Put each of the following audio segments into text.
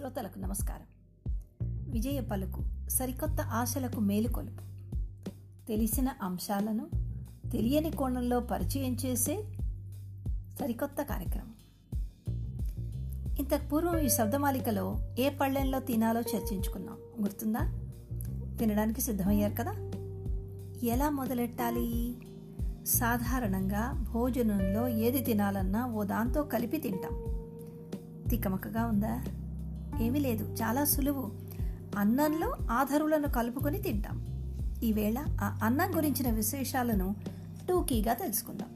శ్రోతలకు నమస్కారం. విజయ పలుకు సరికొత్త ఆశలకు మేలుకొలుపు తెలిసిన అంశాలను తెలియని కోణంలో పరిచయం చేసే సరికొత్త కార్యక్రమం. ఇంతకు పూర్వం ఈ శబ్దమాలికలో ఏ పళ్ళెంలో తినాలో చర్చించుకున్నాం. గుర్తుందా? తినడానికి సిద్ధమయ్యారు కదా? ఎలా మొదలెట్టాలి? సాధారణంగా భోజనంలో ఏది తినాలన్నా ఓ దాంతో కలిపి తింటాం. తికమకగా ఉందా? ఏమీ లేదు. చాలా సులువు. అన్నంలో ఆధారులను కలుపుకొని తింటాం. ఈవేళ ఆ అన్నం గురించిన విశేషాలను టూకీగా తెలుసుకుందాం.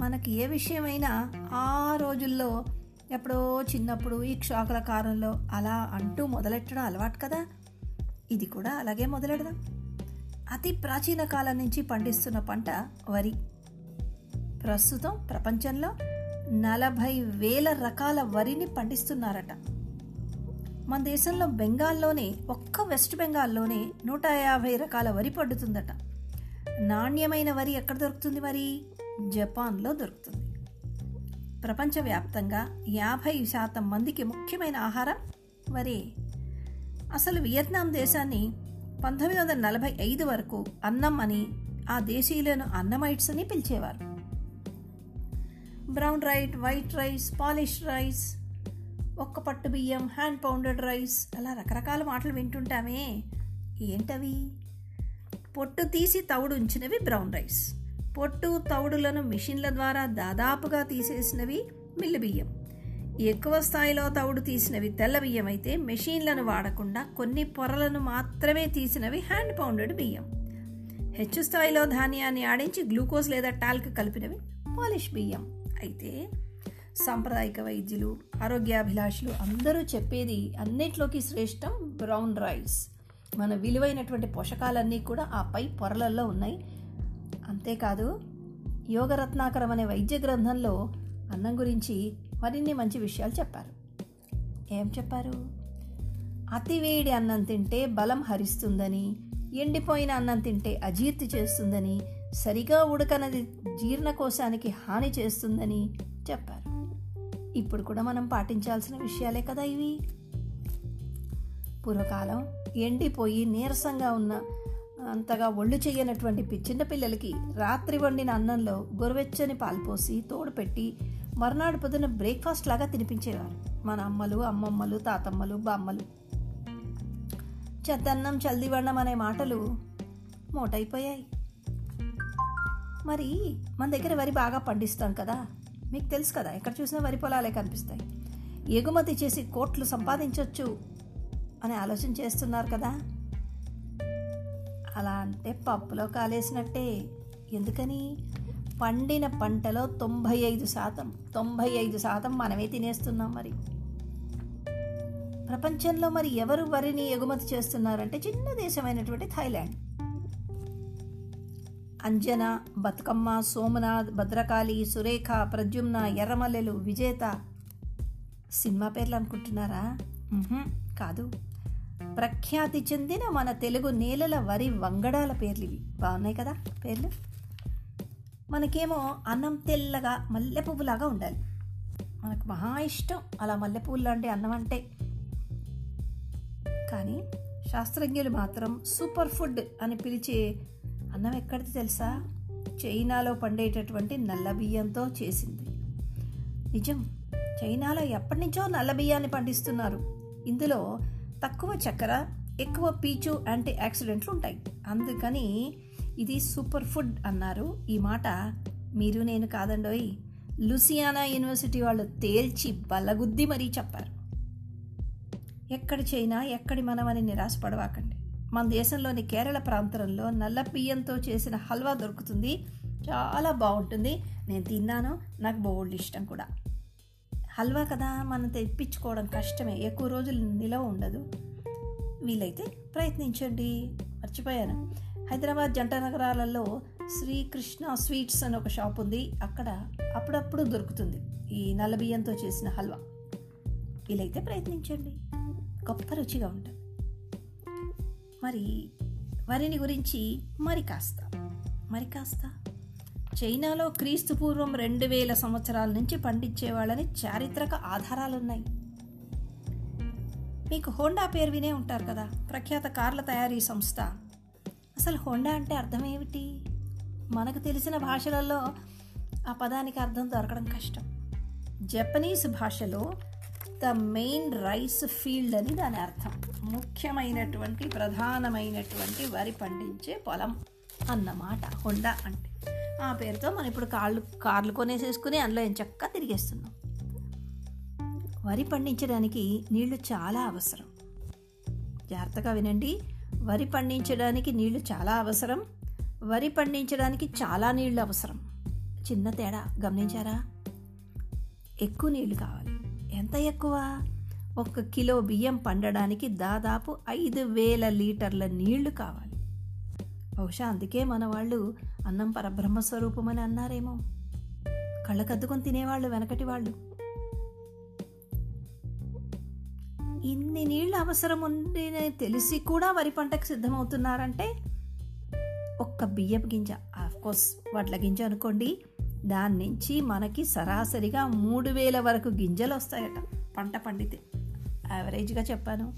మనకి ఏ విషయమైనా ఆ రోజుల్లో ఎప్పుడో చిన్నప్పుడు ఈ క్షాకుల కారంలో అలా అంటూ మొదలెట్టడం అలవాటు కదా? ఇది కూడా అలాగే మొదలెడదాం. అతి ప్రాచీన కాలం నుంచి పండిస్తున్న పంట వరి. ప్రస్తుతం ప్రపంచంలో నలభై వేల రకాల వరిని పండిస్తున్నారట. మన దేశంలో బెంగాల్లోనే ఒక్క వెస్ట్ బెంగాల్లోనే నూట యాభై రకాల వరి పండుతుందట. నాణ్యమైన వరి ఎక్కడ దొరుకుతుంది మరి? జపాన్లో దొరుకుతుంది. ప్రపంచవ్యాప్తంగా యాభై శాతం మందికి ముఖ్యమైన ఆహారం వరి. అసలు వియత్నాం దేశాన్ని పంతొమ్మిది వందల నలభై ఐదు వరకు అన్నం అని ఆ దేశీయులను అన్నమైట్స్ అని పిలిచేవారు. Brown rice white rice polish rice ఒక్క పట్టు బియ్యం హ్యాండ్ పౌండెడ్ రైస్ అలా రకరకాల మాటలు వింటుంటామే. ఏంటవి? పొట్టు తీసి తవుడు ఉంచినవి బ్రౌన్ రైస్ పొట్టు తవుడులను మిషన్ల ద్వారా దాదాపుగా తీసేసినవి మిల్లు బియ్యం. ఎక్కువ స్థాయిలో తవుడు తీసినవి తెల్ల బియ్యం అయితే మెషీన్లను వాడకుండా కొన్ని పొరలను మాత్రమే తీసినవి హ్యాండ్ పౌండెడ్ బియ్యం. హెచ్చు స్థాయిలో ధాన్యాన్ని ఆడించి గ్లూకోజ్ లేదా టాల్క్ కలిపినవి పాలిష్ బియ్యం. అయితే సాంప్రదాయిక వైద్యులు ఆరోగ్యాభిలాషులు అందరూ చెప్పేది అన్నిట్లోకి శ్రేష్టం బ్రౌన్ రైస్. మన విలువైనటువంటి పోషకాలన్నీ కూడా ఆ పై పొరలలో ఉన్నాయి. అంతేకాదు యోగరత్నాకరం అనే వైద్య గ్రంథంలో అన్నం గురించి మరిన్ని మంచి విషయాలు చెప్పారు. ఏం చెప్పారు? అతివేడి అన్నం తింటే బలం హరిస్తుందని ఎండిపోయిన అన్నం తింటే అజీర్తి చేస్తుందని సరిగా ఉడకనది జీర్ణకోశానికి హాని చేస్తుందని చెప్పారు. ఇప్పుడు కూడా మనం పాటించాల్సిన విషయాలే కదా ఇవి. పూర్వకాలం ఎండిపోయి నీరసంగా ఉన్న అంతగా ఒళ్ళు చేయనటువంటి చిన్న పిల్లలకి రాత్రి వండిన అన్నంలో గొరవెచ్చని పాల్పోసి తోడు పెట్టి మర్నాడు పొద్దున బ్రేక్ఫాస్ట్ లాగా తినిపించేవారు. మన అమ్మలు అమ్మమ్మలు తాతమ్మలు బామ్మలు. చెద్దన్నం చల్దివన్నం అనే మాటలు మోటైపోయాయి. మరి మన దగ్గర వరి బాగా పండిస్తాం కదా? మీకు తెలుసు కదా ఎక్కడ చూసినా వరి పొలాలే కనిపిస్తాయి. ఎగుమతి చేసి కోట్లు సంపాదించవచ్చు అని ఆలోచన చేస్తున్నారు కదా? అలా అంటే పప్పులో కాలేసినట్టే. ఎందుకని? పండిన పంటలో తొంభై ఐదు శాతం తొంభై ఐదు శాతం మనమే తినేస్తున్నాం మరి. ప్రపంచంలో మరి ఎవరు వరిని ఎగుమతి చేస్తున్నారంటే చిన్న దేశమైనటువంటి థాయిలాండ్. అంజన బతుకమ్మ సోమనాథ్ భద్రకాళి సురేఖ ప్రద్యుమ్న ఎర్రమల్లెలు విజేత. సినిమా పేర్లు అనుకుంటున్నారా? కాదు. ప్రఖ్యాతి చెందిన మన తెలుగు నేలల వరి వంగడాల పేర్లు ఇవి. బాగున్నాయి కదా పేర్లు? మనకేమో అన్నం తెల్లగా మల్లె పువ్వులాగా ఉండాలి. మనకు మహా ఇష్టం అలా మల్లె పువ్వులు లాంటి అన్నం అంటే. కానీ శాస్త్రజ్ఞులు మాత్రం సూపర్ ఫుడ్ అని పిలిచే అన్నం ఎక్కడిది తెలుసా? చైనాలో పండేటటువంటి నల్ల బియ్యంతో చేసింది. నిజం. చైనాలో ఎప్పటి నుంచో నల్ల బియ్యాన్ని పండిస్తున్నారు. ఇందులో తక్కువ చక్కెర ఎక్కువ పీచు యాంటీ యాక్సిడెంట్లు ఉంటాయి. అందుకని ఇది సూపర్ ఫుడ్ అన్నారు. ఈ మాట మీరు నేను కాదండోయ్. లూసియానా యూనివర్సిటీ వాళ్ళు తేల్చి బలగుద్ది మరీ చెప్పారు. ఎక్కడ చైనా ఎక్కడి మనమని నిరాశపడవాకండి. మన దేశంలోని కేరళ ప్రాంతంలో నల్ల బియ్యంతో చేసిన హల్వా దొరుకుతుంది. చాలా బాగుంటుంది. నేను తిన్నాను. నాకు బోల్డ్ ఇష్టం కూడా. హల్వా కదా మనం తెప్పించుకోవడం కష్టమే. ఎక్కువ రోజులు నిలవ ఉండదు. వీలైతే ప్రయత్నించండి. మర్చిపోయాను. హైదరాబాద్ జంట నగరాలలో శ్రీకృష్ణ స్వీట్స్ అని ఒక షాప్ ఉంది. అక్కడ అప్పుడప్పుడు దొరుకుతుంది ఈ నల్ల బియ్యంతో చేసిన హల్వా. వీలైతే ప్రయత్నించండి. గొప్ప రుచిగా ఉంటుంది. మరి వరిని గురించి మరి కాస్త మరి కాస్త. చైనాలో క్రీస్తు పూర్వం రెండు వేల సంవత్సరాల నుంచి పండించేవాళ్ళని చారిత్రక ఆధారాలున్నాయి. మీకు హోండా పేరు వినే ఉంటారు కదా ప్రఖ్యాత కార్ల తయారీ సంస్థ. అసలు హోండా అంటే అర్థం ఏమిటి? మనకు తెలిసిన భాషలలో ఆ పదానికి అర్థం దొరకడం కష్టం. జపనీస్ భాషలో ద మెయిన్ రైస్ ఫీల్డ్ అని దాని అర్థం. ముఖ్యమైనటువంటి ప్రధానమైనటువంటి వరి పండించే పొలం అన్నమాట హోండా అంటే. ఆ పేరుతో మనం ఇప్పుడు కాళ్ళు కార్లు కొనేసేసుకుని అందులో ఎంచక్క తిరిగేస్తున్నాం. వరి పండించడానికి నీళ్ళు చాలా అవసరం. జాగ్రత్తగా వినండి. వరి పండించడానికి నీళ్ళు చాలా అవసరం. వరి పండించడానికి చాలా నీళ్ళు అవసరం. చిన్న తేడా గమనించారా? ఎక్కువ నీళ్ళు కావాలి. ఎంత ఎక్కువ? ఒక కిలో బియ్యం పండడానికి దాదాపు ఐదు వేల లీటర్ల నీళ్ళు కావాలి. బహుశా అందుకే మన వాళ్ళు అన్నం పరబ్రహ్మ స్వరూపం అని అన్నారేమో. కళ్ళకద్దుకొని తినేవాళ్ళు వెనకటి వాళ్ళు. ఇన్ని నీళ్ళు అవసరం ఉంది తెలిసి కూడా వరి పంటకు సిద్ధమవుతున్నారంటే ఒక్క బియ్యపు గింజ కోర్స్ వడ్ల గింజ అనుకోండి దాని నుంచి మనకి సరాసరిగా మూడు వేల వరకు గింజలు వస్తాయట పంట పండితే. యావరేజ్గా చెప్పాను.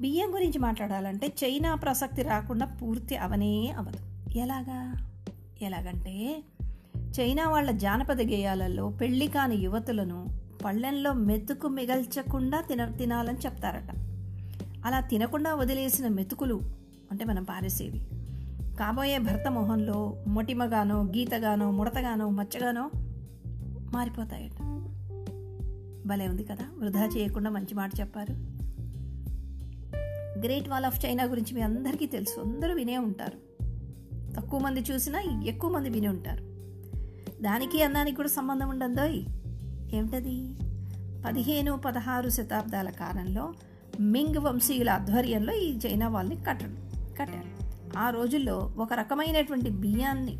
బియ్యం గురించి మాట్లాడాలంటే చైనా ప్రసక్తి రాకుండా పూర్తి అవనే అవదు ఎలాగా? ఎలాగంటే చైనా వాళ్ళ జానపద గేయాలలో పెళ్ళి కాని యువతులను పళ్ళెంలో మెతుకు మిగల్చకుండా తిన తినాలని చెప్తారట. అలా తినకుండా వదిలేసిన మెతుకులు అంటే మనం పారేసేవి. కాబోయే భర్త మొహంలో మొటిమగానో గీతగానో ముడతగానో మచ్చగానో మారిపోతాయట. భలే ఉంది కదా. వృధా చేయకుండా మంచి మాట చెప్పారు. గ్రేట్ వాల్ ఆఫ్ చైనా గురించి మీ అందరికీ తెలుసు. అందరూ వినే ఉంటారు. తక్కువ మంది చూసినా ఎక్కువ మంది విని ఉంటారు. దానికి అన్నానికి కూడా సంబంధం ఉండదో ఏమిటది? పదిహేను పదహారు శతాబ్దాల కాలంలో మింగ్ వంశీయుల ఆధ్వర్యంలో ఈ చైనా వాళ్ళని కట్టడం కట్టారు. ఆ రోజుల్లో ఒక రకమైనటువంటి బియ్యాన్ని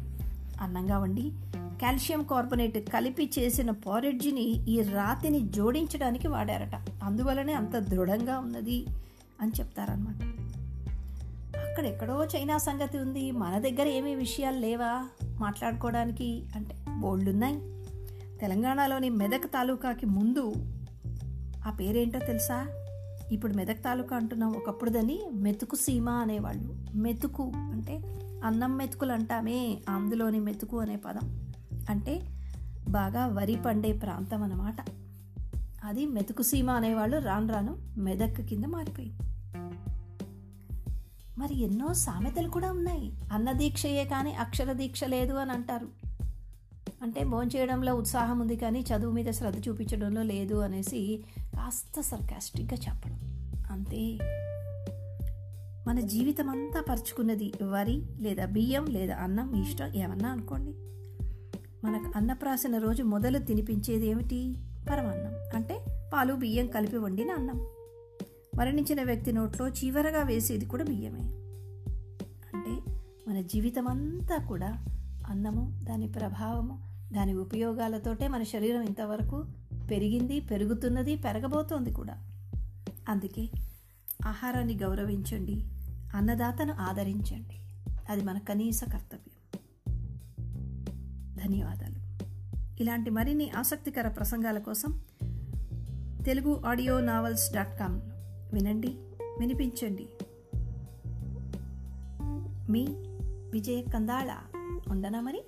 అన్నంగా వండి కాల్షియం కార్బొనేట్ కలిపి చేసిన పారెడ్జిని ఈ రాతిని జోడించడానికి వాడారట. అందువలనే అంత దృఢంగా ఉన్నది అని చెప్తారనమాట అక్కడెక్కడో చైనా సంగతి ఉంది. మన దగ్గర ఏమీ విషయాలు లేవా? మాట్లాడుకోవడానికి అంటే బోల్డున్నాయి తెలంగాణలోని మెదక్ తాలూకాకి ముందు ఆ పేరేంటో తెలుసా? ఇప్పుడు మెదక్ తాలూకా అంటున్నాం ఒకప్పుడు దాన్ని మెతుకు సీమ అనేవాళ్ళు. మెతుకు అంటే అన్నం మెతుకులు అంటామే అందులోని మెతుకు అనే పదం. అంటే బాగా వరి పండే ప్రాంతం అన్నమాట. అది మెతుకు సీమ అనేవాళ్ళు రాను రాను మెదక్ కింద మారిపోయింది. మరి ఎన్నో సామెతలు కూడా ఉన్నాయి. అన్నదీక్షయే కానీ అక్షర దీక్ష లేదు అని అంటారు. అంటే భోంచేయడంలో ఉత్సాహం ఉంది కానీ చదువు మీద శ్రద్ధ చూపించడంలో లేదు అనేసి కాస్త సర్కాస్టిక్గా చెప్పడం. అంతే. మన జీవితం అంతా పరుచుకున్నది వరి లేదా బియ్యం లేదా అన్నం ఇష్టం ఏమన్నా అనుకోండి. మనకు అన్నప్రాసన రోజు మొదలు తినిపించేది ఏమిటి? పరమాన్నం. అంటే పాలు బియ్యం కలిపి వండిన అన్నం. మరణించిన వ్యక్తి నోట్లో చివరగా వేసేది కూడా బియ్యమే. అంటే మన జీవితం అంతా కూడా అన్నము దాని ప్రభావము దాని ఉపయోగాలతోటే మన శరీరం ఇంతవరకు పెరిగింది పెరుగుతున్నది పెరగబోతోంది కూడా. అందుకే ఆహారాన్ని గౌరవించండి అన్నదాతను ఆదరించండి. అది మన కనీస కర్తవ్యం. ధన్యవాదాలు. ఇలాంటి మరిన్ని ఆసక్తికర ప్రసంగాల కోసం Telugu audio novels dot com వినండి వినిపించండి. మీ విజయ కందాళ. ఉండనా మరి?